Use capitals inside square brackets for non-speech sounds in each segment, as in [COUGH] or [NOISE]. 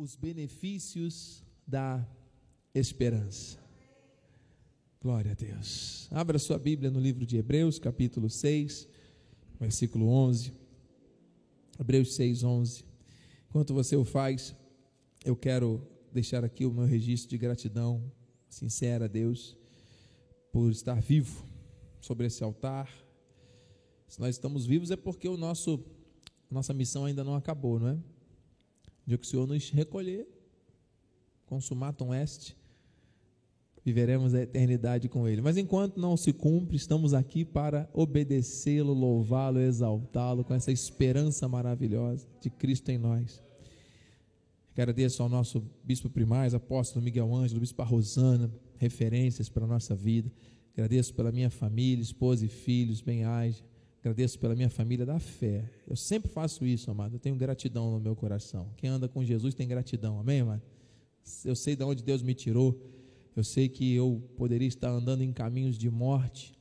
os benefícios da esperança. Glória a Deus. Abra sua Bíblia no livro de Hebreus, capítulo 6, versículo 11. Hebreus 6, 11. Enquanto você o faz, eu quero deixar aqui o meu registro de gratidão sincera a Deus por estar vivo sobre esse altar. Se nós estamos vivos é porque o nosso nossa missão ainda não acabou, não é? Dia que o Senhor nos recolher, consumatum est, viveremos a eternidade com Ele. Mas enquanto não se cumpre, estamos aqui para obedecê-lo, louvá-lo, exaltá-lo com essa esperança maravilhosa de Cristo em nós. Agradeço ao nosso bispo primaz, apóstolo Miguel Ângelo, bispo Rosana, referências para a nossa vida. Agradeço pela minha família, esposa e filhos, bem age. Agradeço pela minha família da fé. Eu sempre faço isso, amado. Eu tenho gratidão no meu coração. Quem anda com Jesus tem gratidão. Amém, amado? Eu sei de onde Deus me tirou. Eu sei que eu poderia estar andando em caminhos de morte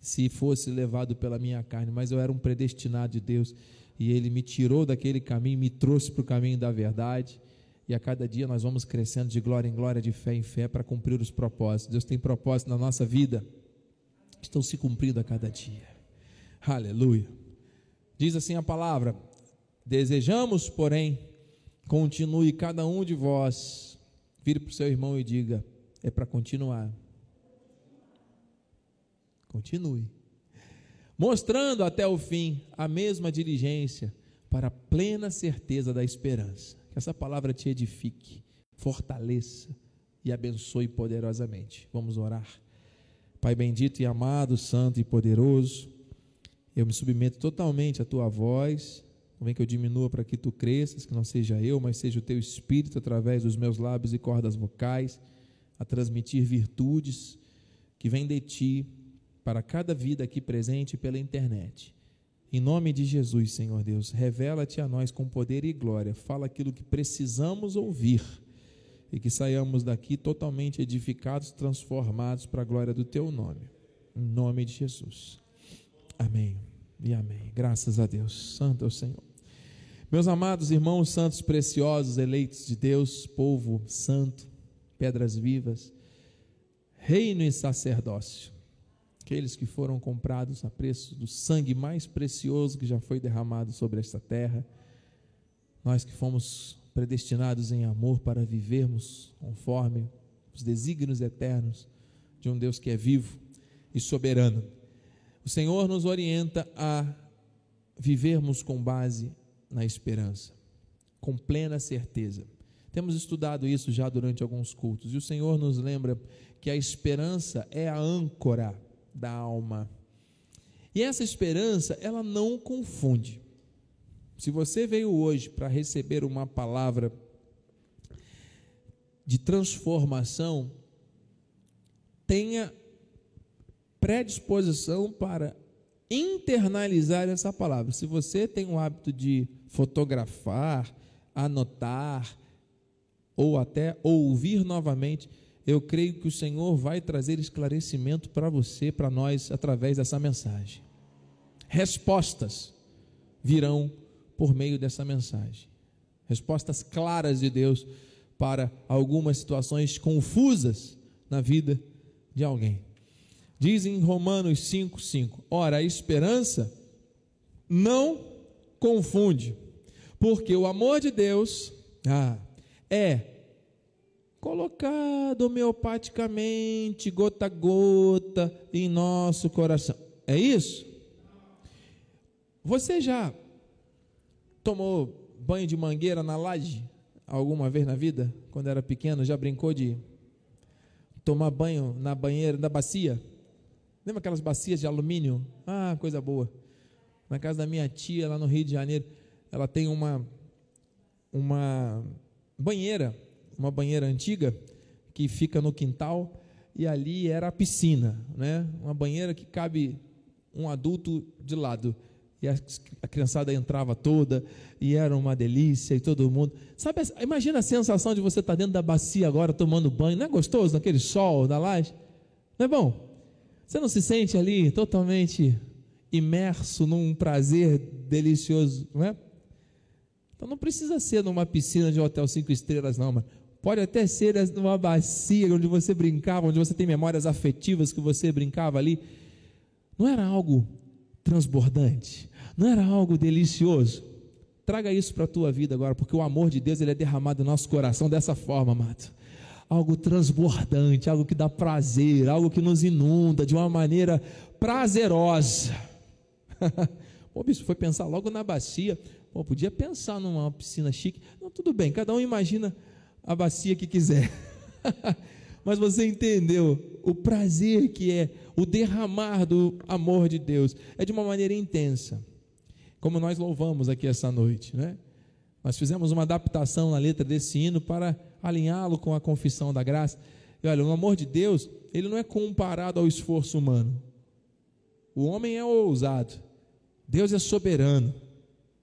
se fosse levado pela minha carne, mas eu era um predestinado de Deus e Ele me tirou daquele caminho, me trouxe para o caminho da verdade. E a cada dia nós vamos crescendo de glória em glória, de fé em fé, para cumprir os propósitos. Deus tem propósitos na nossa vida, estão se cumprindo a cada dia. Aleluia. Diz assim a palavra: Desejamos, porém, continue cada um de vós, vire para o seu irmão e diga: é para continuar. Continue. Mostrando até o fim a mesma diligência para a plena certeza da esperança. Que essa palavra te edifique, fortaleça e abençoe poderosamente. Vamos orar. Pai bendito e amado, santo e poderoso, eu me submeto totalmente à tua voz. Convém que eu diminua para que tu cresças, que não seja eu, mas seja o teu espírito através dos meus lábios e cordas vocais a transmitir virtudes que vêm de ti para cada vida aqui presente pela internet. Em nome de Jesus, Senhor Deus, revela-te a nós com poder e glória. Fala aquilo que precisamos ouvir e que saiamos daqui totalmente edificados, transformados para a glória do teu nome. Em nome de Jesus. Amém e amém. Graças a Deus. Santo é o Senhor. Meus amados irmãos santos preciosos, eleitos de Deus, povo santo, pedras vivas, reino e sacerdócio, aqueles que foram comprados a preço do sangue mais precioso que já foi derramado sobre esta terra, nós que fomos predestinados em amor para vivermos conforme os desígnios eternos de um Deus que é vivo e soberano. O Senhor nos orienta a vivermos com base na esperança, com plena certeza. Temos estudado isso já durante alguns cultos, e o Senhor nos lembra que a esperança é a âncora da alma. E essa esperança, ela não confunde. Se você veio hoje para receber uma palavra de transformação, tenha predisposição para internalizar essa palavra. Se você tem o hábito de fotografar, anotar, ou até ouvir novamente, eu creio que o Senhor vai trazer esclarecimento para você, para nós, através dessa mensagem. Respostas virão por meio dessa mensagem. Respostas claras de Deus para algumas situações confusas na vida de alguém. Diz em Romanos 5,5: Ora, a esperança não confunde, porque o amor de Deus, ah, é colocado homeopaticamente, gota a gota, em nosso coração. É isso? Você já tomou banho de mangueira na laje alguma vez na vida? Quando era pequeno, já brincou de tomar banho na banheira, na bacia? Lembra aquelas bacias de alumínio? Ah, coisa boa. Na casa da minha tia, lá no Rio de Janeiro, ela tem uma uma banheira, uma banheira antiga que fica no quintal e ali era a piscina, né? Uma banheira que cabe um adulto de lado. E a, a criançada entrava toda e era uma delícia e todo mundo. Sabe, imagina a sensação de você estar dentro da bacia agora tomando banho, não é gostoso naquele sol da laje? Não é bom? Você não se sente ali totalmente imerso num prazer delicioso, não é? Então não precisa ser numa piscina de hotel cinco estrelas, não, mas pode até ser numa bacia onde você brincava, onde você tem memórias afetivas que você brincava ali. Não era algo transbordante, não era algo delicioso. Traga isso para a tua vida agora, porque o amor de Deus ele é derramado no nosso coração dessa forma, amado. Algo transbordante, algo que dá prazer, algo que nos inunda de uma maneira prazerosa. [LAUGHS] Pô, bicho, foi pensar logo na bacia. Podia pensar numa piscina chique. Não, tudo bem, cada um imagina a bacia que quiser. [LAUGHS] Mas você entendeu o prazer que é o derramar do amor de Deus. É de uma maneira intensa. Como nós louvamos aqui essa noite, né? Nós fizemos uma adaptação na letra desse hino para alinhá-lo com a confissão da graça. E olha, o amor de Deus, ele não é comparado ao esforço humano. O homem é ousado, Deus é soberano.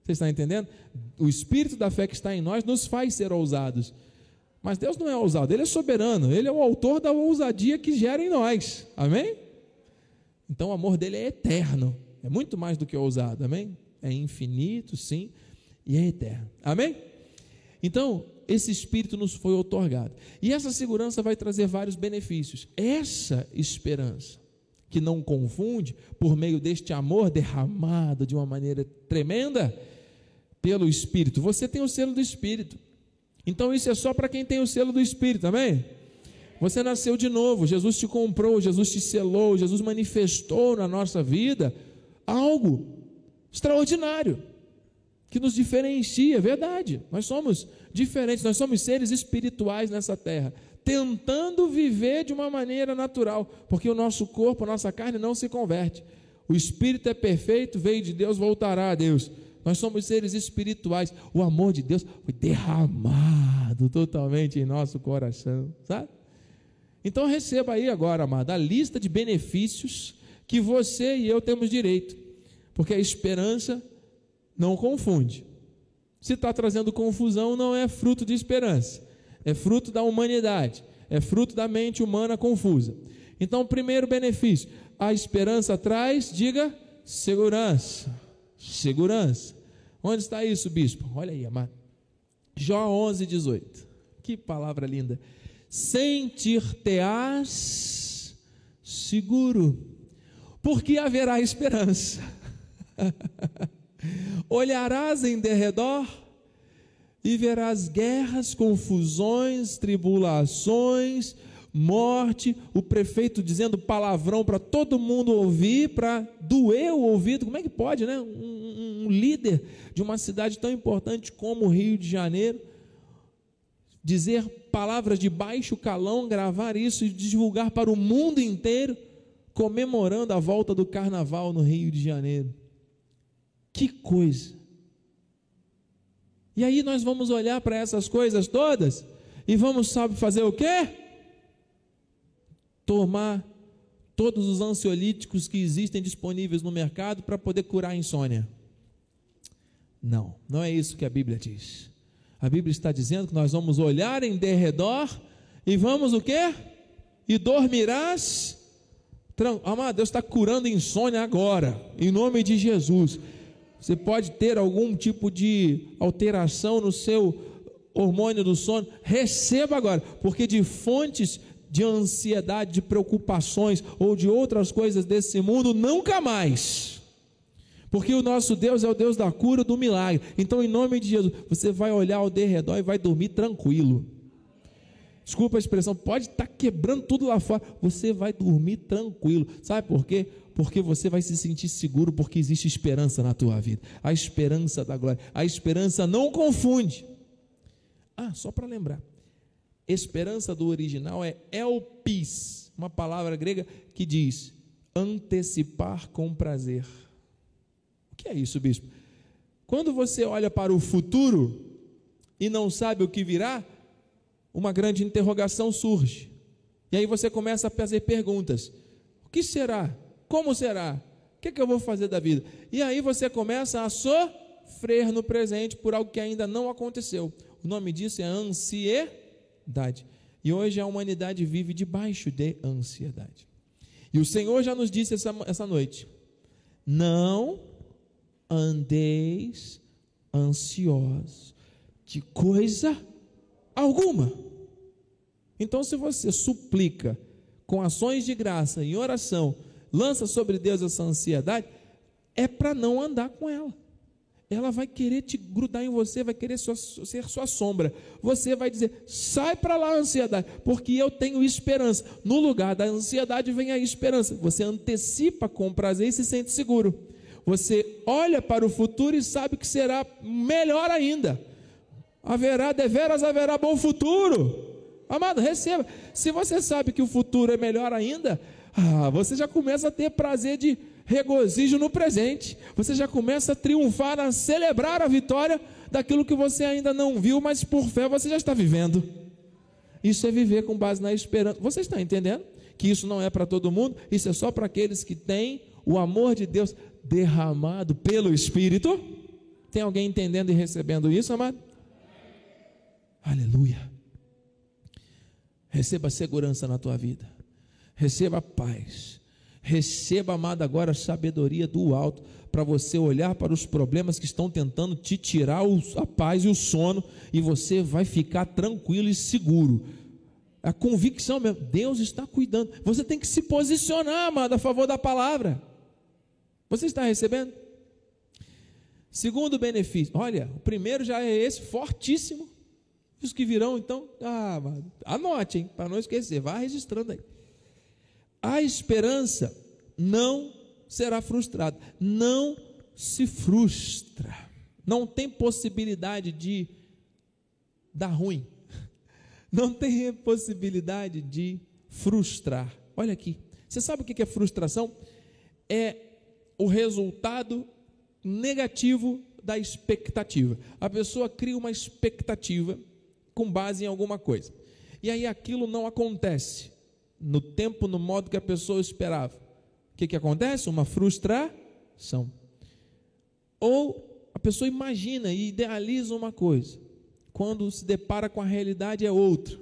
Você está entendendo? O espírito da fé que está em nós nos faz ser ousados. Mas Deus não é ousado, Ele é soberano, Ele é o autor da ousadia que gera em nós. Amém? Então o amor dele é eterno, é muito mais do que ousado. Amém? É infinito, sim, e é eterno. Amém? Então, esse espírito nos foi otorgado. E essa segurança vai trazer vários benefícios. Essa esperança que não confunde, por meio deste amor derramado de uma maneira tremenda pelo Espírito. Você tem o selo do Espírito. Então isso é só para quem tem o selo do Espírito, amém? Você nasceu de novo, Jesus te comprou, Jesus te selou, Jesus manifestou na nossa vida algo extraordinário que nos diferencia, é verdade. Nós somos diferentes, nós somos seres espirituais nessa terra tentando viver de uma maneira natural, porque o nosso corpo, a nossa carne não se converte. O espírito é perfeito, veio de Deus, voltará a Deus. Nós somos seres espirituais. O amor de Deus foi derramado totalmente em nosso coração, sabe? Então receba aí agora, amado, a lista de benefícios que você e eu temos direito, porque a esperança não confunde. Se está trazendo confusão, não é fruto de esperança é fruto da humanidade, é fruto da mente humana confusa. Então, primeiro benefício, a esperança traz, diga, segurança. Segurança. Onde está isso, bispo? Olha aí, amado. Jó 11, 18. Que palavra linda. Sentir-te-ás seguro, porque haverá esperança. [LAUGHS] Olharás em derredor e verás guerras, confusões, tribulações, morte, o prefeito dizendo palavrão para todo mundo ouvir, para doer o ouvido. Como é que pode, né? Um, um, líder de uma cidade tão importante como o Rio de Janeiro dizer palavras de baixo calão, gravar isso e divulgar para o mundo inteiro, comemorando a volta do carnaval no Rio de Janeiro. Que coisa! E aí nós vamos olhar para essas coisas todas e vamos, sabe, fazer o quê? Tomar todos os ansiolíticos que existem disponíveis no mercado para poder curar a insônia. Não, não é isso que a Bíblia diz. A Bíblia está dizendo que nós vamos olhar em derredor e vamos o quê? E dormirás. Amado, Deus está curando insônia agora, em nome de Jesus. Você pode ter algum tipo de alteração no seu hormônio do sono, receba agora, porque de fontes de ansiedade, de preocupações ou de outras coisas desse mundo, nunca mais. Porque o nosso Deus é o Deus da cura, do milagre. Então, em nome de Jesus, você vai olhar ao derredor e vai dormir tranquilo. Desculpa a expressão, pode estar quebrando tudo lá fora, você vai dormir tranquilo. Sabe por quê? porque você vai se sentir seguro, porque existe esperança na tua vida. A esperança da glória. A esperança não confunde. Ah, só para lembrar. Esperança do original é elpis, uma palavra grega que diz antecipar com prazer. O que é isso, bispo? Quando você olha para o futuro e não sabe o que virá, uma grande interrogação surge. E aí você começa a fazer perguntas: o que será? Como será? O que, é que eu vou fazer da vida? E aí você começa a sofrer no presente por algo que ainda não aconteceu. O nome disso é ansiedade. E hoje a humanidade vive debaixo de ansiedade. E o Senhor já nos disse essa, essa noite: não andeis ansiosos de coisa alguma. Então, se você suplica com ações de graça, em oração, lança sobre Deus essa ansiedade, é para não andar com ela. Ela vai querer te grudar em você, vai querer sua, ser sua sombra. Você vai dizer: sai para lá ansiedade, porque eu tenho esperança. No lugar da ansiedade vem a esperança. Você antecipa com prazer e se sente seguro. Você olha para o futuro e sabe que será melhor ainda. Haverá, deveras haverá bom futuro. Amado, receba. Se você sabe que o futuro é melhor ainda, ah, você já começa a ter prazer de regozijo no presente. Você já começa a triunfar, a celebrar a vitória daquilo que você ainda não viu, mas por fé você já está vivendo. Isso é viver com base na esperança. Você está entendendo? Que isso não é para todo mundo, isso é só para aqueles que têm o amor de Deus derramado pelo Espírito. Tem alguém entendendo e recebendo isso, amado? Aleluia. Receba segurança na tua vida. Receba paz. Receba, amado, agora a sabedoria do alto para você olhar para os problemas que estão tentando te tirar a paz e o sono e você vai ficar tranquilo e seguro. A convicção mesmo, Deus está cuidando. Você tem que se posicionar, amado, a favor da palavra. Você está recebendo? Segundo benefício, olha, o primeiro já é esse, fortíssimo. Os que virão, então, ah, anote, hein, para não esquecer, vá registrando aí. A esperança não será frustrada, não se frustra, não tem possibilidade de dar ruim, [LAUGHS] não tem possibilidade de frustrar. Olha aqui, você sabe o que é frustração? É o resultado negativo da expectativa. A pessoa cria uma expectativa com base em alguma coisa. E aí aquilo não acontece no tempo, no modo que a pessoa esperava. O que, que acontece? Uma frustração. Ou a pessoa imagina e idealiza uma coisa, quando se depara com a realidade é outra,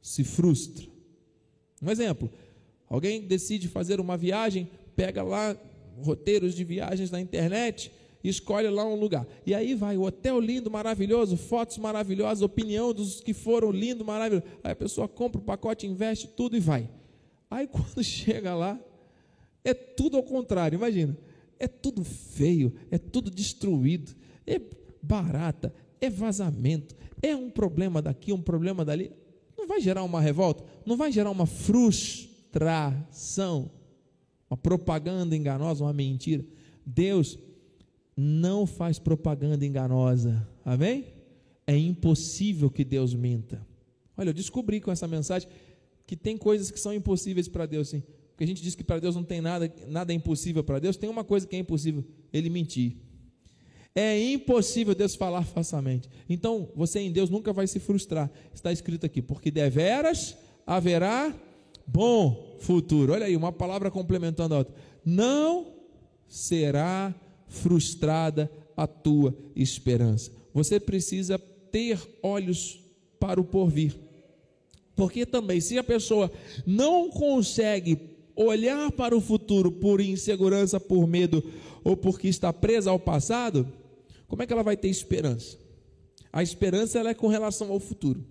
se frustra. Um exemplo: alguém decide fazer uma viagem, pega lá roteiros de viagens na internet escolhe lá um lugar. E aí vai, o hotel lindo, maravilhoso, fotos maravilhosas, opinião dos que foram lindo, maravilhoso. Aí a pessoa compra o pacote, investe tudo e vai. Aí [LAUGHS] quando chega lá, é tudo ao contrário, imagina. É tudo feio, é tudo destruído, é barata, é vazamento, é um problema daqui, um problema dali. Não vai gerar uma revolta? Não vai gerar uma frustração? Uma propaganda enganosa, uma mentira? Deus não faz propaganda enganosa. Amém? É impossível que Deus minta. Olha, eu descobri com essa mensagem que tem coisas que são impossíveis para Deus, sim. Porque a gente diz que para Deus não tem nada, nada é impossível para Deus. Tem uma coisa que é impossível: Ele mentir. É impossível Deus falar falsamente. Então, você em Deus nunca vai se frustrar. Está escrito aqui: porque deveras haverá bom futuro. Olha aí, uma palavra complementando a outra. Não será frustrada a tua esperança. Você precisa ter olhos para o porvir. Porque também, se a pessoa não consegue olhar para o futuro por insegurança, por medo ou porque está presa ao passado, como é que ela vai ter esperança? A esperança ela é com relação ao futuro.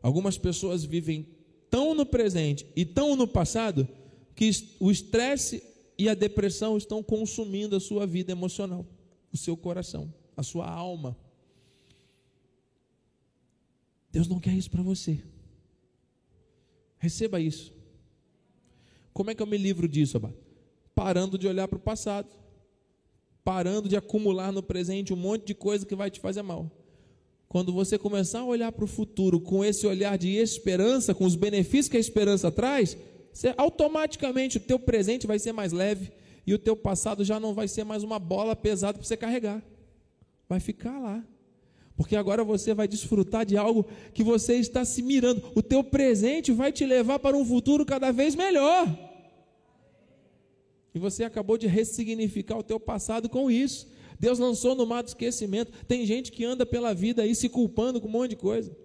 Algumas pessoas vivem tão no presente e tão no passado que o estresse e a depressão estão consumindo a sua vida emocional, o seu coração, a sua alma. Deus não quer isso para você. Receba isso. Como é que eu me livro disso, Abad? Parando de olhar para o passado, parando de acumular no presente um monte de coisa que vai te fazer mal. Quando você começar a olhar para o futuro com esse olhar de esperança, com os benefícios que a esperança traz, você, automaticamente o teu presente vai ser mais leve e o teu passado já não vai ser mais uma bola pesada para você carregar. Vai ficar lá. Porque agora você vai desfrutar de algo que você está se mirando. O teu presente vai te levar para um futuro cada vez melhor. E você acabou de ressignificar o teu passado com isso. Deus lançou no mar do esquecimento. Tem gente que anda pela vida aí se culpando com um monte de coisa.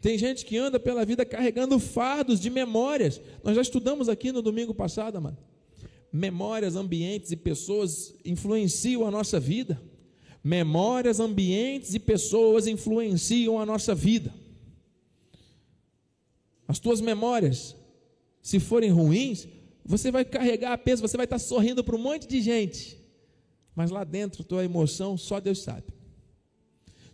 Tem gente que anda pela vida carregando fardos de memórias. Nós já estudamos aqui no domingo passado, mano. Memórias, ambientes e pessoas influenciam a nossa vida. Memórias, ambientes e pessoas influenciam a nossa vida. As tuas memórias, se forem ruins, você vai carregar a peso, você vai estar sorrindo para um monte de gente, mas lá dentro, tua emoção, só Deus sabe.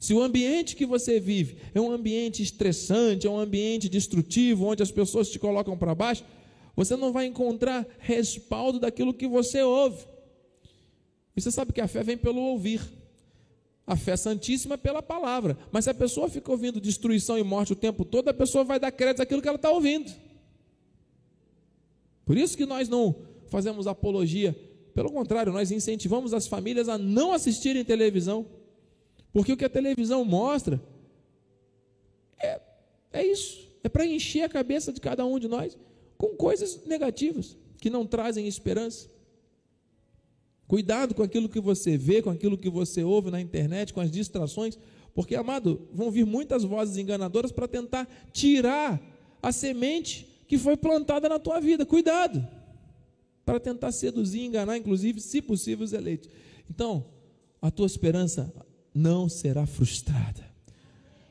Se o ambiente que você vive é um ambiente estressante, é um ambiente destrutivo, onde as pessoas te colocam para baixo, você não vai encontrar respaldo daquilo que você ouve. E você sabe que a fé vem pelo ouvir. A fé santíssima é pela palavra. Mas se a pessoa fica ouvindo destruição e morte o tempo todo, a pessoa vai dar crédito àquilo que ela está ouvindo. Por isso que nós não fazemos apologia. Pelo contrário, nós incentivamos as famílias a não assistirem televisão. Porque o que a televisão mostra é, é isso. É para encher a cabeça de cada um de nós com coisas negativas que não trazem esperança. Cuidado com aquilo que você vê, com aquilo que você ouve na internet, com as distrações, porque, amado, vão vir muitas vozes enganadoras para tentar tirar a semente que foi plantada na tua vida. Cuidado! Para tentar seduzir enganar, inclusive, se possível, os eleitos. Então, a tua esperança não será frustrada.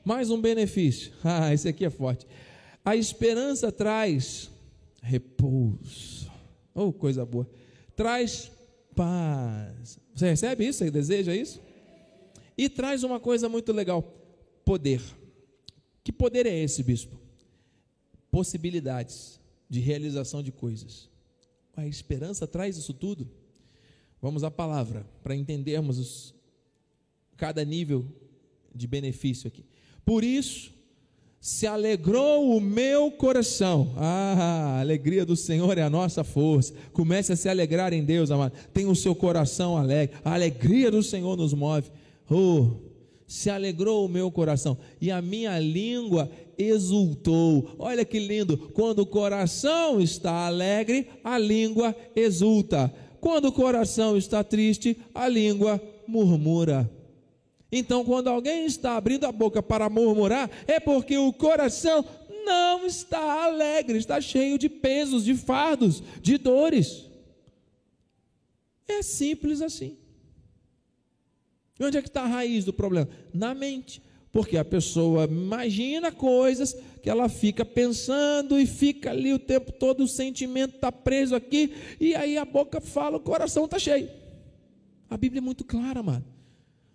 Mais um benefício. [LAUGHS] Ah, esse aqui é forte. A esperança traz repouso. Oh, coisa boa. Traz paz. Você recebe isso? Você deseja isso? E traz uma coisa muito legal: poder. Que poder é esse, bispo? Possibilidades de realização de coisas. A esperança traz isso tudo. Vamos à palavra para entendermos os, cada nível de benefício aqui. Por isso, se alegrou o meu coração. Ah, a alegria do Senhor é a nossa força. Comece a se alegrar em Deus, amado. Tenha o seu coração alegre. A alegria do Senhor nos move. Oh, se alegrou o meu coração e a minha língua exultou. Olha que lindo! Quando o coração está alegre, a língua exulta. Quando o coração está triste, a língua murmura. Então, quando alguém está abrindo a boca para murmurar, é porque o coração não está alegre, está cheio de pesos, de fardos, de dores. É simples assim. E onde é que está a raiz do problema? Na mente. Porque a pessoa imagina coisas que ela fica pensando e fica ali o tempo todo, o sentimento está preso aqui, e aí a boca fala, o coração está cheio. A Bíblia é muito clara, mano.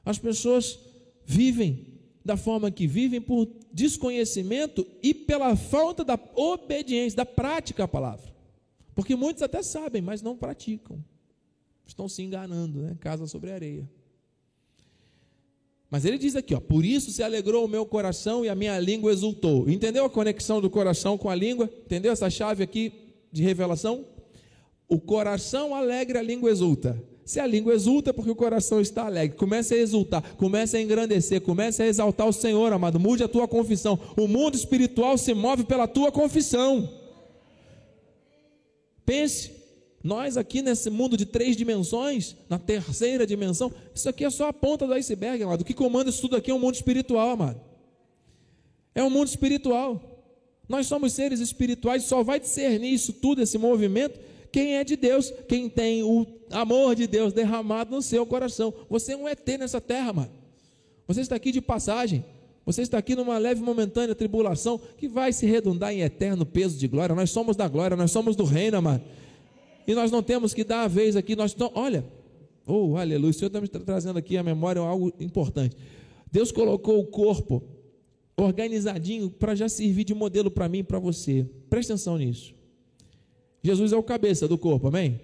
As pessoas vivem da forma que vivem por desconhecimento e pela falta da obediência, da prática à palavra. Porque muitos até sabem, mas não praticam. Estão se enganando, né? Casa sobre areia. Mas ele diz aqui, ó, por isso se alegrou o meu coração e a minha língua exultou. Entendeu a conexão do coração com a língua? Entendeu essa chave aqui de revelação? O coração alegre, a língua exulta. Se a língua exulta, é porque o coração está alegre. Comece a exultar, comece a engrandecer, comece a exaltar o Senhor, amado. Mude a tua confissão. O mundo espiritual se move pela tua confissão. Pense, nós aqui nesse mundo de três dimensões, na terceira dimensão, isso aqui é só a ponta do iceberg, amado. O que comanda isso tudo aqui é um mundo espiritual, amado. É um mundo espiritual. Nós somos seres espirituais, só vai discernir isso tudo, esse movimento, quem é de Deus, quem tem o amor de Deus derramado no seu coração. Você é um ET nessa terra, mano. Você está aqui de passagem. Você está aqui numa leve momentânea tribulação que vai se redundar em eterno peso de glória. Nós somos da glória, nós somos do reino, mano. E nós não temos que dar a vez aqui. Nós olha, oh, aleluia. O Senhor está me trazendo aqui a memória algo importante. Deus colocou o corpo organizadinho para já servir de modelo para mim e para você. Presta atenção nisso. Jesus é o cabeça do corpo, amém?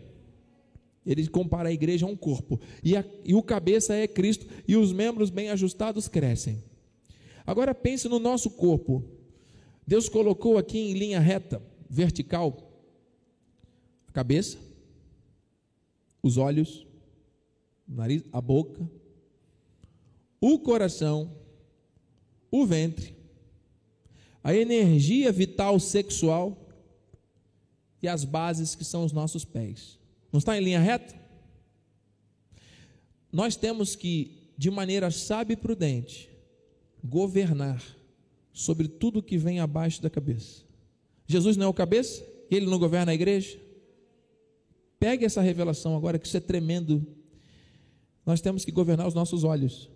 Ele compara a igreja a um corpo. E, a, e o cabeça é Cristo, e os membros bem ajustados crescem. Agora pense no nosso corpo. Deus colocou aqui em linha reta, vertical, a cabeça, os olhos, o nariz, a boca, o coração, o ventre, a energia vital sexual e as bases que são os nossos pés. Não está em linha reta? Nós temos que, de maneira sábia e prudente, governar sobre tudo que vem abaixo da cabeça. Jesus não é o cabeça? Ele não governa a igreja? Pegue essa revelação agora, que isso é tremendo. nós temos que governar os nossos olhos.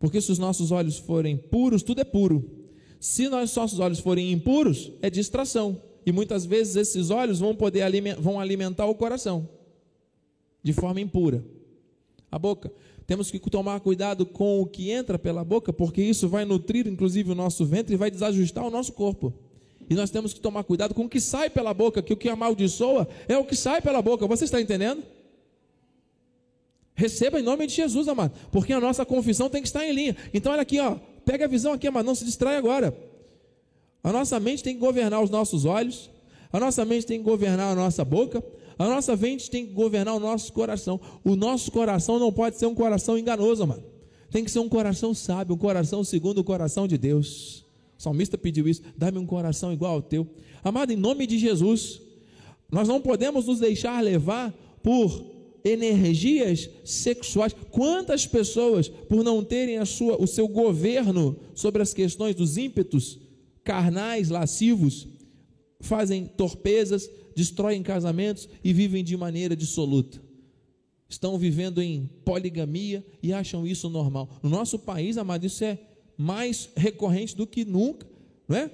Porque se os nossos olhos forem puros, tudo é puro. Se os nossos olhos forem impuros, é distração. E muitas vezes esses olhos vão poder vão alimentar o coração de forma impura. A boca. Temos que tomar cuidado com o que entra pela boca, porque isso vai nutrir inclusive o nosso ventre e vai desajustar o nosso corpo. E nós temos que tomar cuidado com o que sai pela boca, que o que amaldiçoa é o que sai pela boca. Você está entendendo? Receba em nome de Jesus, amado, porque a nossa confissão tem que estar em linha. Então, olha aqui, ó, pega a visão aqui, amado, não se distrai agora. A nossa mente tem que governar os nossos olhos, a nossa mente tem que governar a nossa boca, a nossa mente tem que governar o nosso coração. O nosso coração não pode ser um coração enganoso, amado. Tem que ser um coração sábio, um coração segundo o coração de Deus. O salmista pediu isso: dá-me um coração igual ao teu. Amado, em nome de Jesus, nós não podemos nos deixar levar por energias sexuais. Quantas pessoas, por não terem a sua, o seu governo sobre as questões dos ímpetos carnais, lascivos, fazem torpezas, destroem casamentos e vivem de maneira dissoluta. Estão vivendo em poligamia e acham isso normal. No nosso país, amado, isso é mais recorrente do que nunca, não é?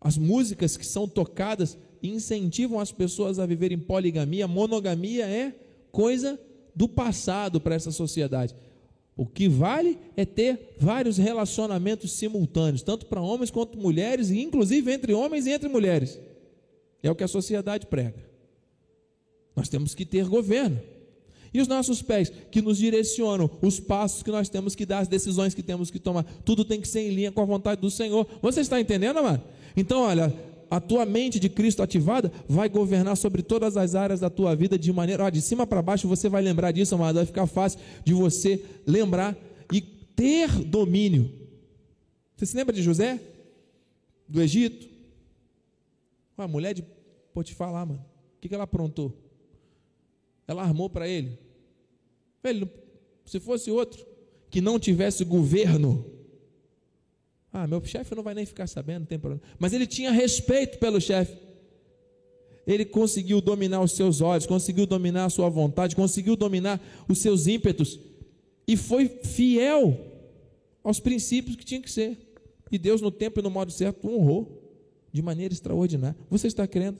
As músicas que são tocadas incentivam as pessoas a viverem poligamia, monogamia é coisa do passado para essa sociedade. O que vale é ter vários relacionamentos simultâneos, tanto para homens quanto mulheres, e inclusive entre homens e entre mulheres. É o que a sociedade prega. Nós temos que ter governo. E os nossos pés que nos direcionam, os passos que nós temos que dar, as decisões que temos que tomar, tudo tem que ser em linha com a vontade do Senhor. Você está entendendo, amado? Então, olha, a tua mente de Cristo ativada vai governar sobre todas as áreas da tua vida de maneira, ó, de cima para baixo você vai lembrar disso, amado, vai ficar fácil de você lembrar e ter domínio. Você se lembra de José? Do Egito? A mulher de Potifar lá, mano. O que, ela aprontou? Ela armou para ele. Velho, se fosse outro que não tivesse governo, ah, meu chefe não vai nem ficar sabendo, não tem problema. Mas ele tinha respeito pelo chefe. Ele conseguiu dominar os seus olhos, conseguiu dominar a sua vontade, conseguiu dominar os seus ímpetos e foi fiel aos princípios que tinha que ser. E Deus, no tempo e no modo certo, honrou de maneira extraordinária. Você está crendo?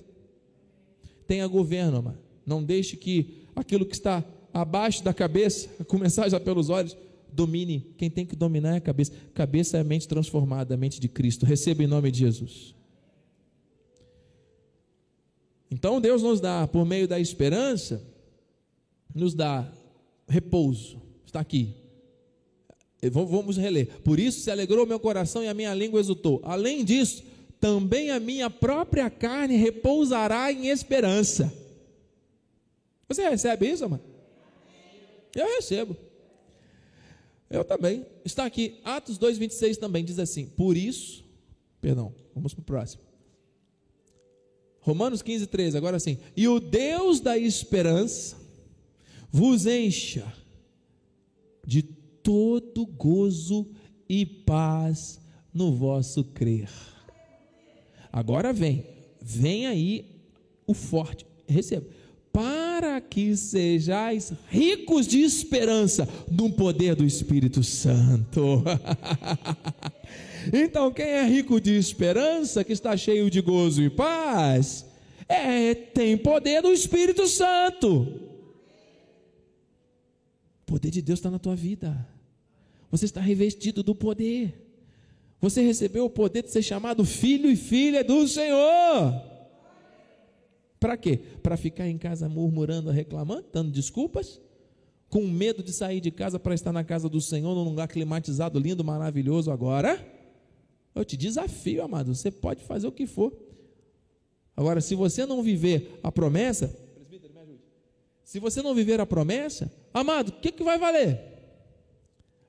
Tenha governo, amado. Não deixe que aquilo que está abaixo da cabeça, a [LAUGHS] começar já pelos olhos, domine. Quem tem que dominar é a cabeça. Cabeça é a mente transformada, a mente de Cristo. Receba em nome de Jesus. Então Deus nos dá, por meio da esperança, nos dá repouso. Está aqui. Vamos reler. Por isso se alegrou meu coração e a minha língua exultou. Além disso, também a minha própria carne repousará em esperança. Você recebe isso, mano? Eu recebo. Eu também. Está aqui, Atos 2,26 também diz assim: Por isso, perdão, vamos para o próximo. Romanos 15, 13, agora sim. E o Deus da esperança vos encha de todo gozo e paz no vosso crer. Agora vem, vem aí o forte, receba para que sejais ricos de esperança no poder do Espírito Santo. [LAUGHS] então, quem é rico de esperança, que está cheio de gozo e paz, é, tem poder do Espírito Santo. O poder de Deus está na tua vida. Você está revestido do poder. Você recebeu o poder de ser chamado filho e filha do Senhor. Para quê? Para ficar em casa murmurando, reclamando, dando desculpas? Com medo de sair de casa para estar na casa do Senhor, num lugar climatizado, lindo, maravilhoso agora? Eu te desafio, amado, você pode fazer o que for. Agora, se você não viver a promessa. Se você não viver a promessa, amado, o que, que vai valer?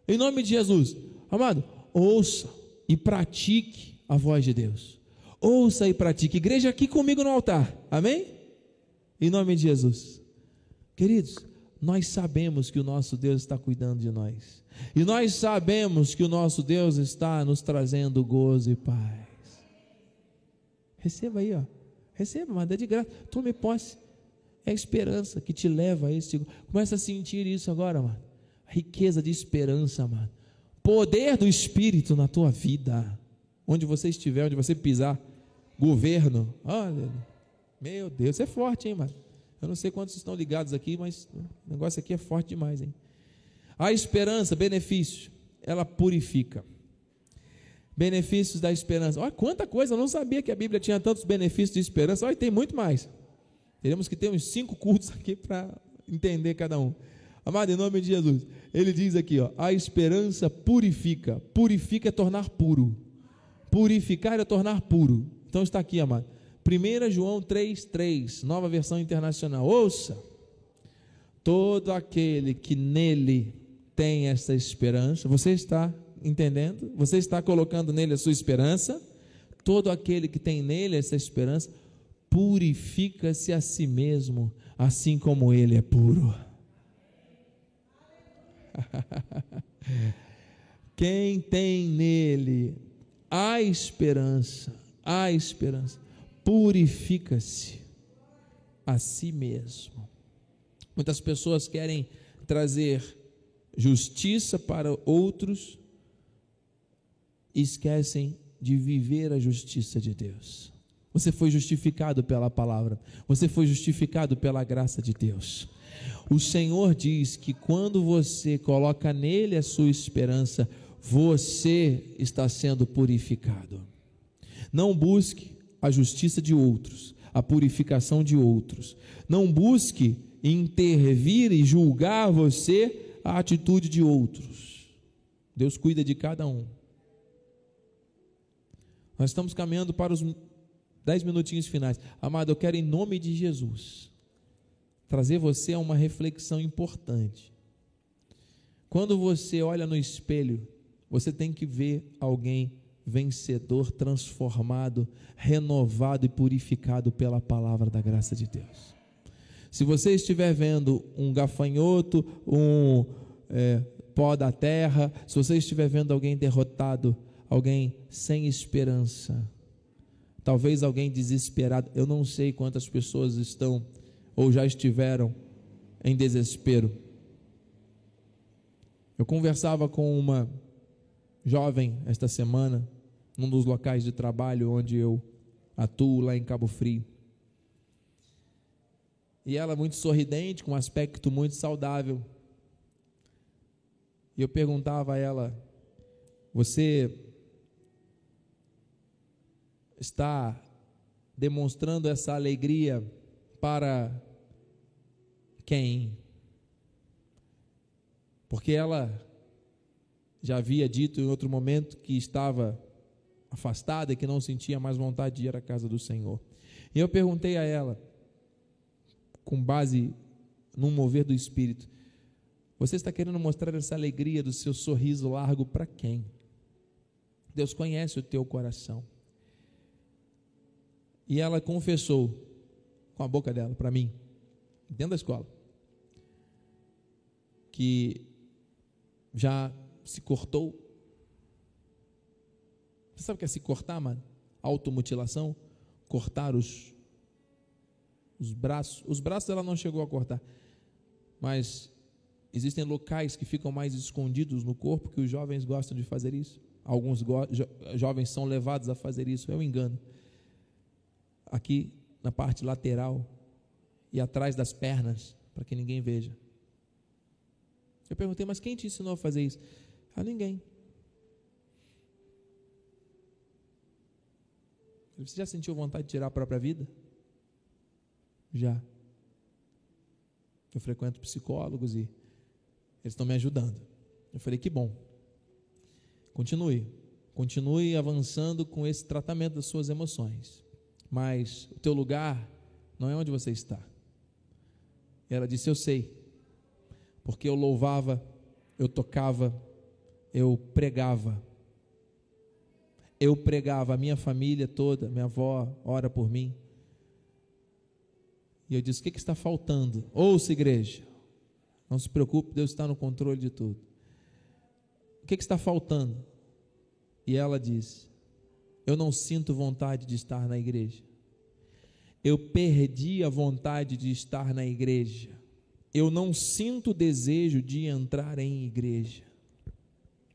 Em nome de Jesus, amado, ouça e pratique a voz de Deus. Ouça e pratique. Igreja aqui comigo no altar. Amém? Em nome de Jesus. Queridos, nós sabemos que o nosso Deus está cuidando de nós. E nós sabemos que o nosso Deus está nos trazendo gozo e paz. Receba aí, ó. Receba, mas é de graça. Tome posse. É a esperança que te leva a esse. Começa a sentir isso agora, mano. Riqueza de esperança, mano. Poder do Espírito na tua vida. Onde você estiver, onde você pisar. Governo. Olha. Meu Deus, é forte, hein, mano? Eu não sei quantos estão ligados aqui, mas o negócio aqui é forte demais, hein? A esperança, benefício, ela purifica. Benefícios da esperança. Olha quanta coisa, eu não sabia que a Bíblia tinha tantos benefícios de esperança. Olha, tem muito mais. Teremos que ter uns cinco cultos [LAUGHS] aqui para entender cada um. Amado, em nome de Jesus, ele diz aqui: ó, a esperança purifica. Purifica é tornar puro. Purificar é tornar puro. Então está aqui, amado. 1 João 3,3, nova versão internacional. Ouça: todo aquele que nele tem essa esperança, você está entendendo? Você está colocando nele a sua esperança? Todo aquele que tem nele essa esperança, purifica-se a si mesmo, assim como ele é puro. [LAUGHS] Quem tem nele a esperança, a esperança, purifica-se a si mesmo. Muitas pessoas querem trazer justiça para outros e esquecem de viver a justiça de Deus. Você foi justificado pela palavra, você foi justificado pela graça de Deus. O Senhor diz que quando você coloca nele a sua esperança, você está sendo purificado. Não busque a justiça de outros, a purificação de outros. Não busque intervir e julgar você a atitude de outros. Deus cuida de cada um. Nós estamos caminhando para os dez minutinhos finais. Amado, eu quero, em nome de Jesus, trazer você a uma reflexão importante. Quando você olha no espelho, você tem que ver alguém vencedor, transformado, renovado e purificado pela palavra da graça de Deus. Se você estiver vendo um gafanhoto, um é, pó da terra, se você estiver vendo alguém derrotado, alguém sem esperança, talvez alguém desesperado, eu não sei quantas pessoas estão ou já estiveram em desespero. Eu conversava com uma jovem esta semana, num dos locais de trabalho onde eu atuo, lá em Cabo Frio. E ela muito sorridente, com um aspecto muito saudável. E eu perguntava a ela: Você está demonstrando essa alegria para quem? Porque ela já havia dito em outro momento que estava afastada e que não sentia mais vontade de ir à casa do Senhor. E eu perguntei a ela, com base num mover do Espírito, você está querendo mostrar essa alegria do seu sorriso largo para quem? Deus conhece o teu coração. E ela confessou com a boca dela para mim, dentro da escola, que já se cortou. Você sabe o que é se cortar, mano? Automutilação? Cortar os, os braços. Os braços ela não chegou a cortar, mas existem locais que ficam mais escondidos no corpo que os jovens gostam de fazer isso. Alguns jo jovens são levados a fazer isso, é um engano aqui na parte lateral e atrás das pernas, para que ninguém veja. Eu perguntei, mas quem te ensinou a fazer isso? A ninguém. Você já sentiu vontade de tirar a própria vida? Já. Eu frequento psicólogos e eles estão me ajudando. Eu falei, que bom. Continue. Continue avançando com esse tratamento das suas emoções mas o teu lugar não é onde você está. Ela disse: Eu sei, porque eu louvava, eu tocava, eu pregava. Eu pregava, a minha família toda, minha avó ora por mim. E eu disse: O que, que está faltando? Ouça, igreja. Não se preocupe, Deus está no controle de tudo. O que, que está faltando? E ela disse: eu não sinto vontade de estar na igreja. eu perdi a vontade de estar na igreja. Eu não sinto desejo de entrar em igreja.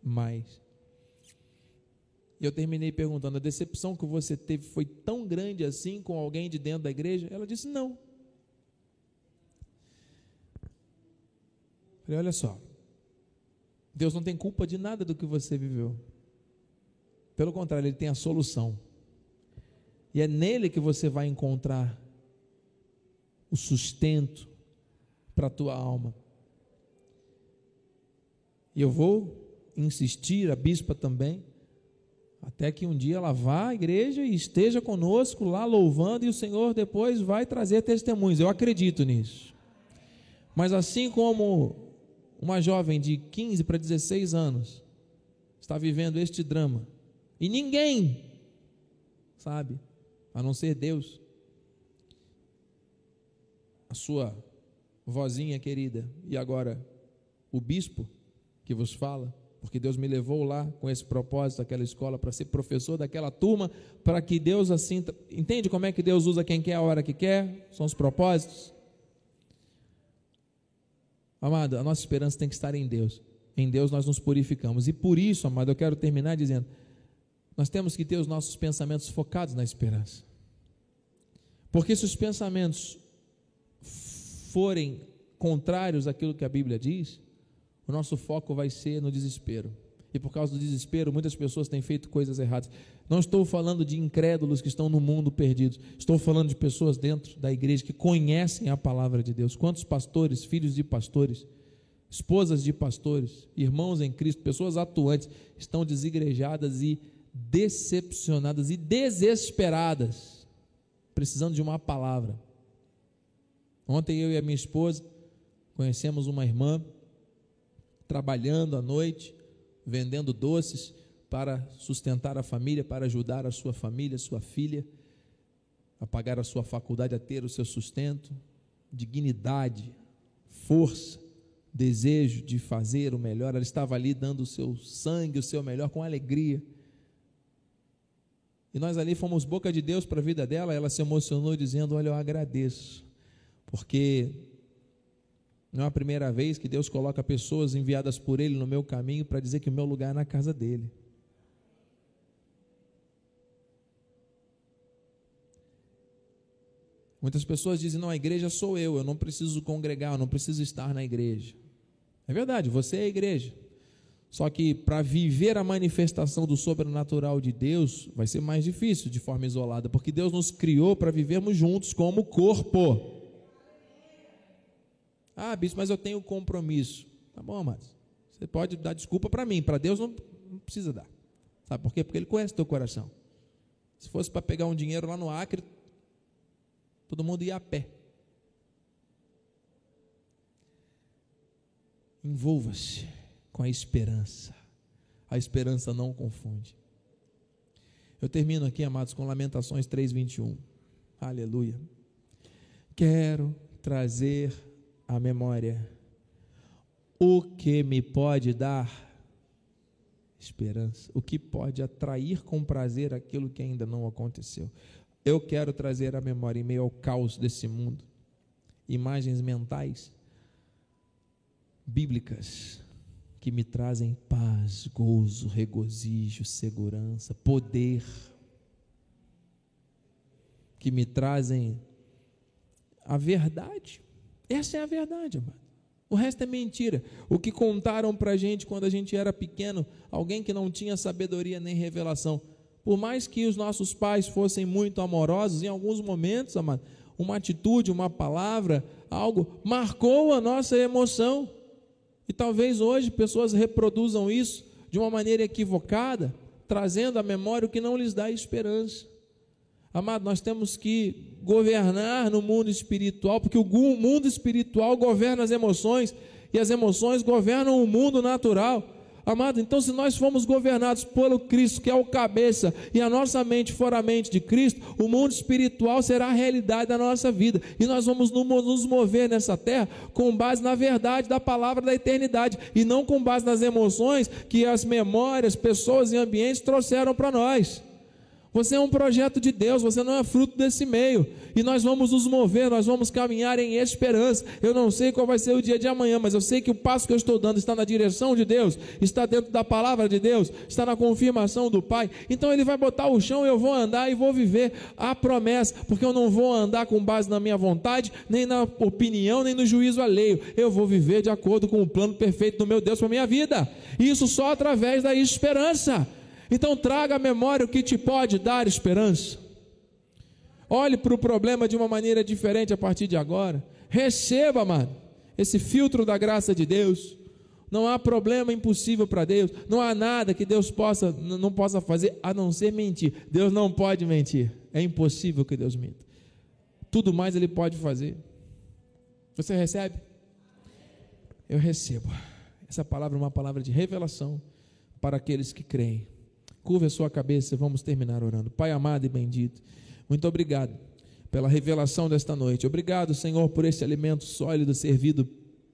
Mas eu terminei perguntando: a decepção que você teve foi tão grande assim com alguém de dentro da igreja? Ela disse: não. Falei: olha só, Deus não tem culpa de nada do que você viveu. Pelo contrário, Ele tem a solução. E é nele que você vai encontrar o sustento para a tua alma. E eu vou insistir, a bispa também, até que um dia ela vá à igreja e esteja conosco lá louvando, e o Senhor depois vai trazer testemunhos. Eu acredito nisso. Mas assim como uma jovem de 15 para 16 anos está vivendo este drama, e ninguém sabe, a não ser Deus, a sua vozinha querida, e agora o bispo que vos fala, porque Deus me levou lá com esse propósito, aquela escola, para ser professor daquela turma, para que Deus assim. Entende como é que Deus usa quem quer a hora que quer? São os propósitos. Amado, a nossa esperança tem que estar em Deus. Em Deus nós nos purificamos. E por isso, amado, eu quero terminar dizendo: nós temos que ter os nossos pensamentos focados na esperança. Porque se os pensamentos forem contrários àquilo que a Bíblia diz, o nosso foco vai ser no desespero. E por causa do desespero, muitas pessoas têm feito coisas erradas. Não estou falando de incrédulos que estão no mundo perdidos. Estou falando de pessoas dentro da igreja que conhecem a palavra de Deus. Quantos pastores, filhos de pastores, esposas de pastores, irmãos em Cristo, pessoas atuantes, estão desigrejadas e decepcionadas e desesperadas, precisando de uma palavra. Ontem eu e a minha esposa conhecemos uma irmã trabalhando à noite, vendendo doces para sustentar a família, para ajudar a sua família, sua filha, a pagar a sua faculdade, a ter o seu sustento, dignidade, força, desejo de fazer o melhor. Ela estava ali dando o seu sangue, o seu melhor, com alegria. E nós ali fomos boca de Deus para a vida dela. Ela se emocionou dizendo: Olha, eu agradeço, porque não é a primeira vez que Deus coloca pessoas enviadas por Ele no meu caminho para dizer que o meu lugar é na casa dele. Muitas pessoas dizem: não, a igreja sou eu, eu não preciso congregar, eu não preciso estar na igreja. É verdade, você é a igreja. Só que para viver a manifestação do sobrenatural de Deus vai ser mais difícil de forma isolada, porque Deus nos criou para vivermos juntos como corpo. Ah, bispo, mas eu tenho compromisso. Tá bom, amados. Você pode dar desculpa para mim, para Deus não, não, precisa dar. Sabe por quê? Porque Ele conhece teu coração. Se fosse para pegar um dinheiro lá no Acre, todo mundo ia a pé. Envolva-se com a esperança. A esperança não confunde. Eu termino aqui, amados, com Lamentações 3:21. Aleluia. Quero trazer a memória. O que me pode dar esperança, o que pode atrair com prazer aquilo que ainda não aconteceu. Eu quero trazer à memória, em meio ao caos desse mundo, imagens mentais, bíblicas, que me trazem paz, gozo, regozijo, segurança, poder, que me trazem a verdade. Essa é a verdade, amado. O resto é mentira. O que contaram para a gente quando a gente era pequeno, alguém que não tinha sabedoria nem revelação. Por mais que os nossos pais fossem muito amorosos, em alguns momentos, amado, uma atitude, uma palavra, algo marcou a nossa emoção. E talvez hoje pessoas reproduzam isso de uma maneira equivocada, trazendo à memória o que não lhes dá esperança. Amado, nós temos que governar no mundo espiritual, porque o mundo espiritual governa as emoções e as emoções governam o mundo natural. Amado, então se nós formos governados pelo Cristo, que é o cabeça, e a nossa mente for a mente de Cristo, o mundo espiritual será a realidade da nossa vida. E nós vamos nos mover nessa terra com base na verdade da palavra da eternidade, e não com base nas emoções que as memórias, pessoas e ambientes trouxeram para nós. Você é um projeto de Deus, você não é fruto desse meio. E nós vamos nos mover, nós vamos caminhar em esperança. Eu não sei qual vai ser o dia de amanhã, mas eu sei que o passo que eu estou dando está na direção de Deus, está dentro da palavra de Deus, está na confirmação do Pai. Então Ele vai botar o chão, eu vou andar e vou viver a promessa, porque eu não vou andar com base na minha vontade, nem na opinião, nem no juízo alheio. Eu vou viver de acordo com o plano perfeito do meu Deus para minha vida. Isso só através da esperança. Então traga à memória o que te pode dar esperança. Olhe para o problema de uma maneira diferente a partir de agora. Receba, amado, esse filtro da graça de Deus. Não há problema impossível para Deus. Não há nada que Deus possa não possa fazer a não ser mentir. Deus não pode mentir. É impossível que Deus minta. Tudo mais ele pode fazer. Você recebe? Eu recebo. Essa palavra é uma palavra de revelação para aqueles que creem. Curva a sua cabeça, vamos terminar orando. Pai amado e bendito, muito obrigado pela revelação desta noite. Obrigado, Senhor, por esse alimento sólido servido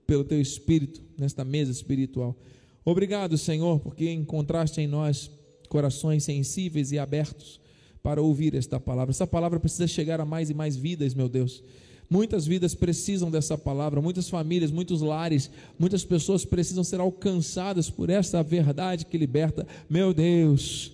pelo teu espírito nesta mesa espiritual. Obrigado, Senhor, porque encontraste em nós corações sensíveis e abertos para ouvir esta palavra. Essa palavra precisa chegar a mais e mais vidas, meu Deus. Muitas vidas precisam dessa palavra, muitas famílias, muitos lares, muitas pessoas precisam ser alcançadas por essa verdade que liberta. Meu Deus,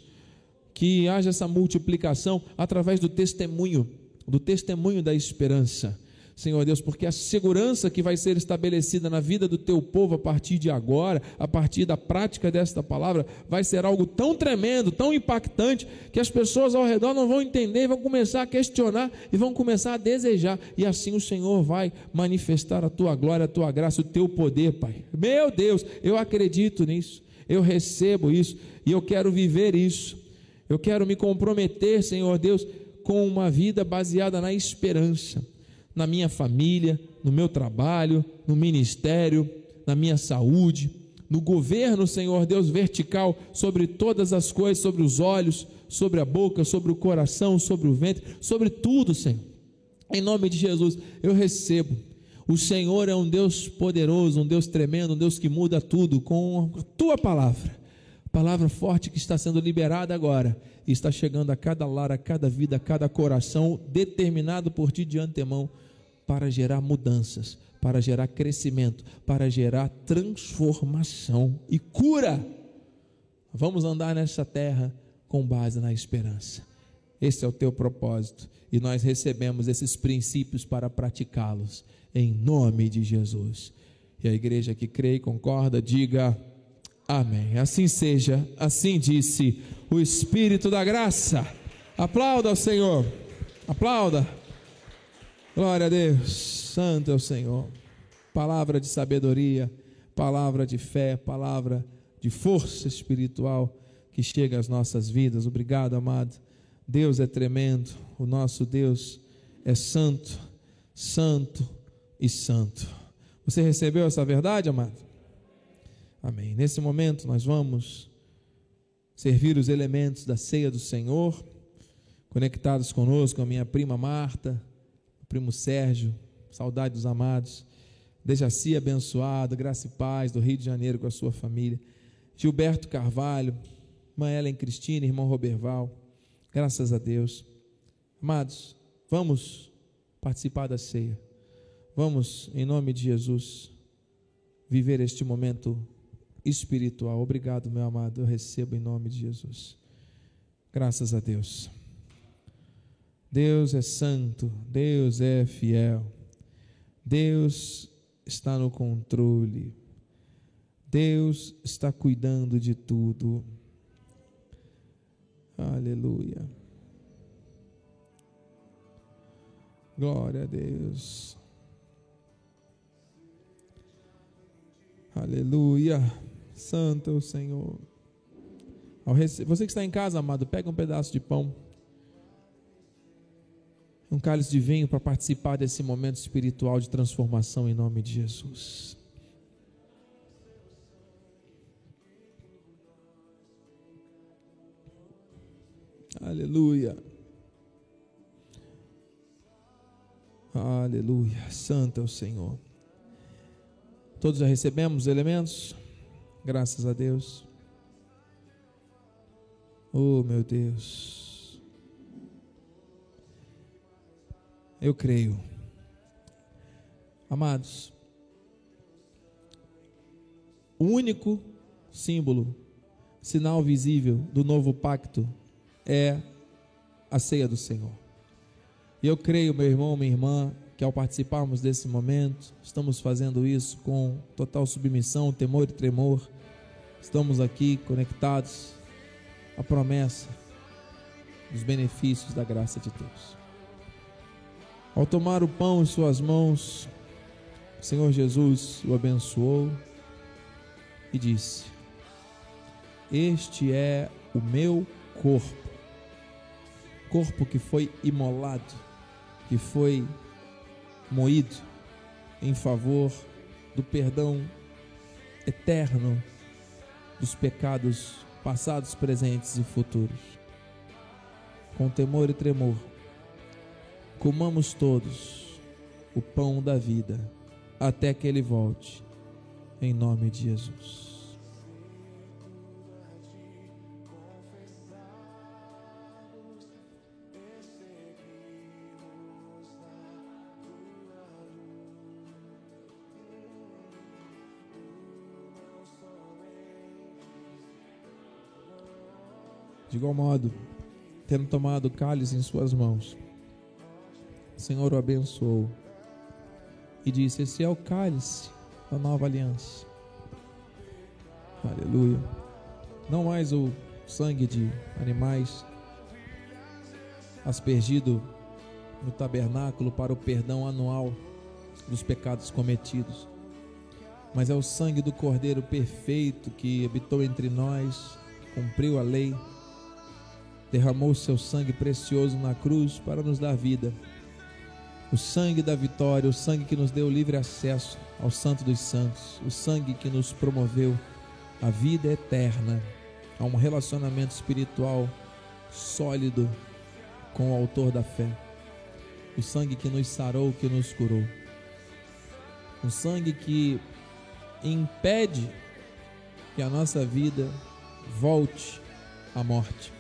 que haja essa multiplicação através do testemunho, do testemunho da esperança. Senhor Deus, porque a segurança que vai ser estabelecida na vida do teu povo a partir de agora, a partir da prática desta palavra, vai ser algo tão tremendo, tão impactante, que as pessoas ao redor não vão entender, vão começar a questionar e vão começar a desejar, e assim o Senhor vai manifestar a tua glória, a tua graça, o teu poder, Pai. Meu Deus, eu acredito nisso, eu recebo isso e eu quero viver isso. Eu quero me comprometer, Senhor Deus, com uma vida baseada na esperança na minha família, no meu trabalho, no ministério, na minha saúde, no governo, Senhor Deus, vertical sobre todas as coisas, sobre os olhos, sobre a boca, sobre o coração, sobre o ventre, sobre tudo, Senhor. Em nome de Jesus, eu recebo. O Senhor é um Deus poderoso, um Deus tremendo, um Deus que muda tudo com a tua palavra. Palavra forte que está sendo liberada agora e está chegando a cada lar, a cada vida, a cada coração, determinado por ti de antemão para gerar mudanças, para gerar crescimento, para gerar transformação e cura. Vamos andar nessa terra com base na esperança. Esse é o teu propósito e nós recebemos esses princípios para praticá-los em nome de Jesus. E a igreja que crê e concorda, diga amém. Assim seja, assim disse o Espírito da graça. Aplauda ao Senhor. Aplauda. Glória a Deus, santo é o Senhor. Palavra de sabedoria, palavra de fé, palavra de força espiritual que chega às nossas vidas. Obrigado, amado. Deus é tremendo, o nosso Deus é santo, santo e santo. Você recebeu essa verdade, amado? Amém. Nesse momento nós vamos servir os elementos da ceia do Senhor, conectados conosco a minha prima Marta primo Sérgio, saudade dos amados, Dejaci abençoado, graça e paz do Rio de Janeiro com a sua família, Gilberto Carvalho, irmã Ellen Cristina, irmão Roberval, graças a Deus. Amados, vamos participar da ceia, vamos, em nome de Jesus, viver este momento espiritual. Obrigado, meu amado, eu recebo em nome de Jesus. Graças a Deus. Deus é santo, Deus é fiel, Deus está no controle, Deus está cuidando de tudo. Aleluia. Glória a Deus. Aleluia. Santo é o Senhor. Você que está em casa, amado, pega um pedaço de pão um cálice de vinho para participar desse momento espiritual de transformação em nome de Jesus. Aleluia. Aleluia. Santo é o Senhor. Todos já recebemos os elementos? Graças a Deus. Oh, meu Deus. Eu creio. Amados, o único símbolo, sinal visível do novo pacto é a ceia do Senhor. E eu creio, meu irmão, minha irmã, que ao participarmos desse momento, estamos fazendo isso com total submissão, temor e tremor. Estamos aqui conectados à promessa dos benefícios da graça de Deus. Ao tomar o pão em suas mãos, o Senhor Jesus o abençoou e disse: Este é o meu corpo, corpo que foi imolado, que foi moído em favor do perdão eterno dos pecados passados, presentes e futuros. Com temor e tremor, comamos todos o pão da vida até que ele volte, em nome de Jesus. De igual modo, tendo tomado o cálice em suas mãos, o Senhor o abençoou e disse: Esse é o cálice da nova aliança. Aleluia. Não mais o sangue de animais aspergido no tabernáculo para o perdão anual dos pecados cometidos, mas é o sangue do Cordeiro perfeito que habitou entre nós, cumpriu a lei derramou seu sangue precioso na cruz para nos dar vida. O sangue da vitória, o sangue que nos deu livre acesso ao Santo dos Santos, o sangue que nos promoveu a vida eterna, a um relacionamento espiritual sólido com o Autor da fé. O sangue que nos sarou, que nos curou. Um sangue que impede que a nossa vida volte à morte.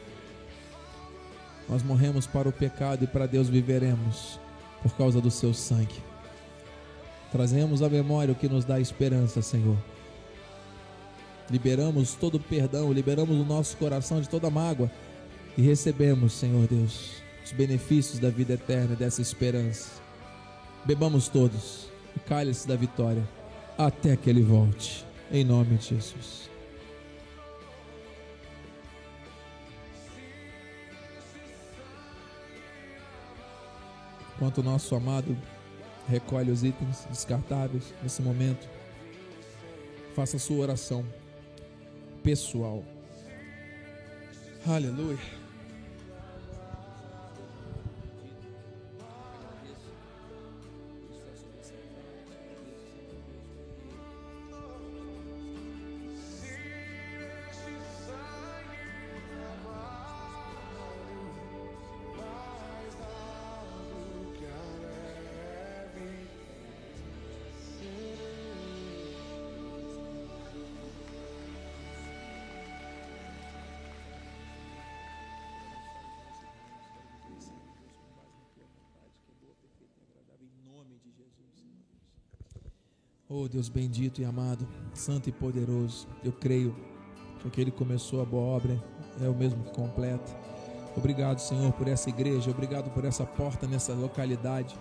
Nós morremos para o pecado e para Deus viveremos por causa do seu sangue. Trazemos à memória o que nos dá esperança, Senhor. Liberamos todo o perdão, liberamos o nosso coração de toda mágoa e recebemos, Senhor Deus, os benefícios da vida eterna, dessa esperança. Bebamos todos o cálice da vitória até que ele volte, em nome de Jesus. Enquanto o nosso amado recolhe os itens descartáveis nesse momento, faça a sua oração pessoal. Aleluia. Oh Deus bendito e amado, santo e poderoso, eu creio que aquele que começou a boa obra é o mesmo que completa. Obrigado, Senhor, por essa igreja, obrigado por essa porta nessa localidade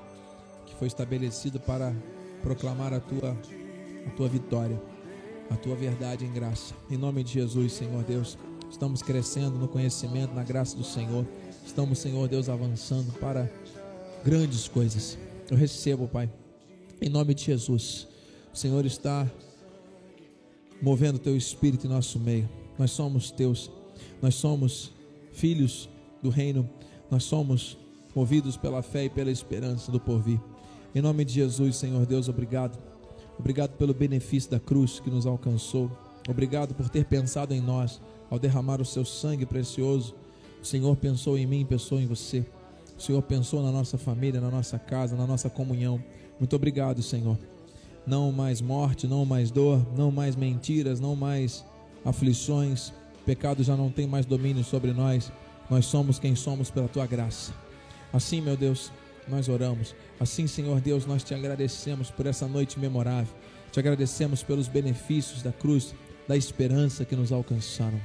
que foi estabelecida para proclamar a tua, a tua vitória, a tua verdade em graça. Em nome de Jesus, Senhor Deus, estamos crescendo no conhecimento, na graça do Senhor. Estamos, Senhor Deus, avançando para grandes coisas. Eu recebo, Pai, em nome de Jesus o Senhor está movendo o teu espírito em nosso meio. Nós somos teus, nós somos filhos do reino, nós somos movidos pela fé e pela esperança do porvir. Em nome de Jesus, Senhor Deus, obrigado. Obrigado pelo benefício da cruz que nos alcançou. Obrigado por ter pensado em nós ao derramar o seu sangue precioso. O Senhor pensou em mim, pensou em você. O Senhor pensou na nossa família, na nossa casa, na nossa comunhão. Muito obrigado, Senhor não mais morte, não mais dor, não mais mentiras, não mais aflições. Pecado já não tem mais domínio sobre nós. Nós somos quem somos pela tua graça. Assim, meu Deus, nós oramos. Assim, Senhor Deus, nós te agradecemos por essa noite memorável. Te agradecemos pelos benefícios da cruz, da esperança que nos alcançaram.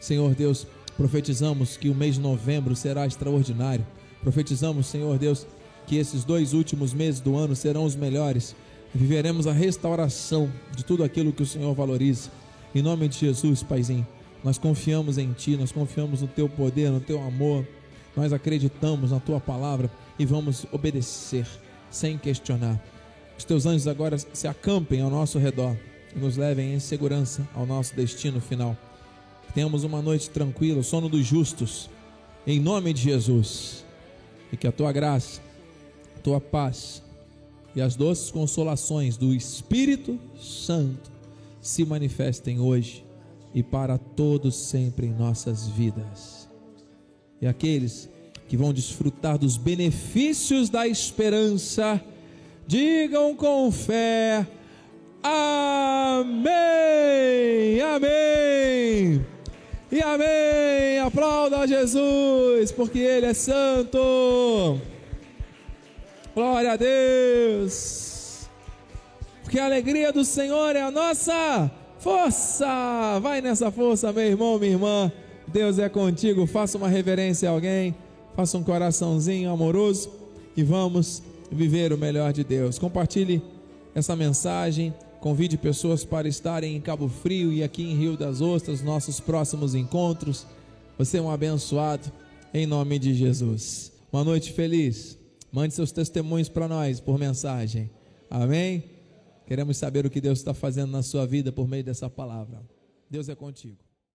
Senhor Deus, profetizamos que o mês de novembro será extraordinário. Profetizamos, Senhor Deus, que esses dois últimos meses do ano serão os melhores. Viveremos a restauração de tudo aquilo que o Senhor valoriza. Em nome de Jesus, Paizinho, nós confiamos em Ti, nós confiamos no Teu poder, no Teu amor. Nós acreditamos na Tua palavra e vamos obedecer sem questionar. Os Teus anjos agora se acampem ao nosso redor e nos levem em segurança ao nosso destino final. Tenhamos uma noite tranquila, o sono dos justos, em nome de Jesus. E que a tua graça, a tua paz e as doces consolações do Espírito Santo se manifestem hoje e para todos sempre em nossas vidas. E aqueles que vão desfrutar dos benefícios da esperança, digam com fé: Amém! Amém! E amém! Aplauda Jesus, porque Ele é santo. Glória a Deus! Porque a alegria do Senhor é a nossa força. Vai nessa força, meu irmão, minha irmã. Deus é contigo. Faça uma reverência a alguém, faça um coraçãozinho amoroso e vamos viver o melhor de Deus. Compartilhe essa mensagem Convide pessoas para estarem em Cabo Frio e aqui em Rio das Ostras, nossos próximos encontros. Você é um abençoado, em nome de Jesus. Uma noite feliz. Mande seus testemunhos para nós por mensagem. Amém? Queremos saber o que Deus está fazendo na sua vida por meio dessa palavra. Deus é contigo.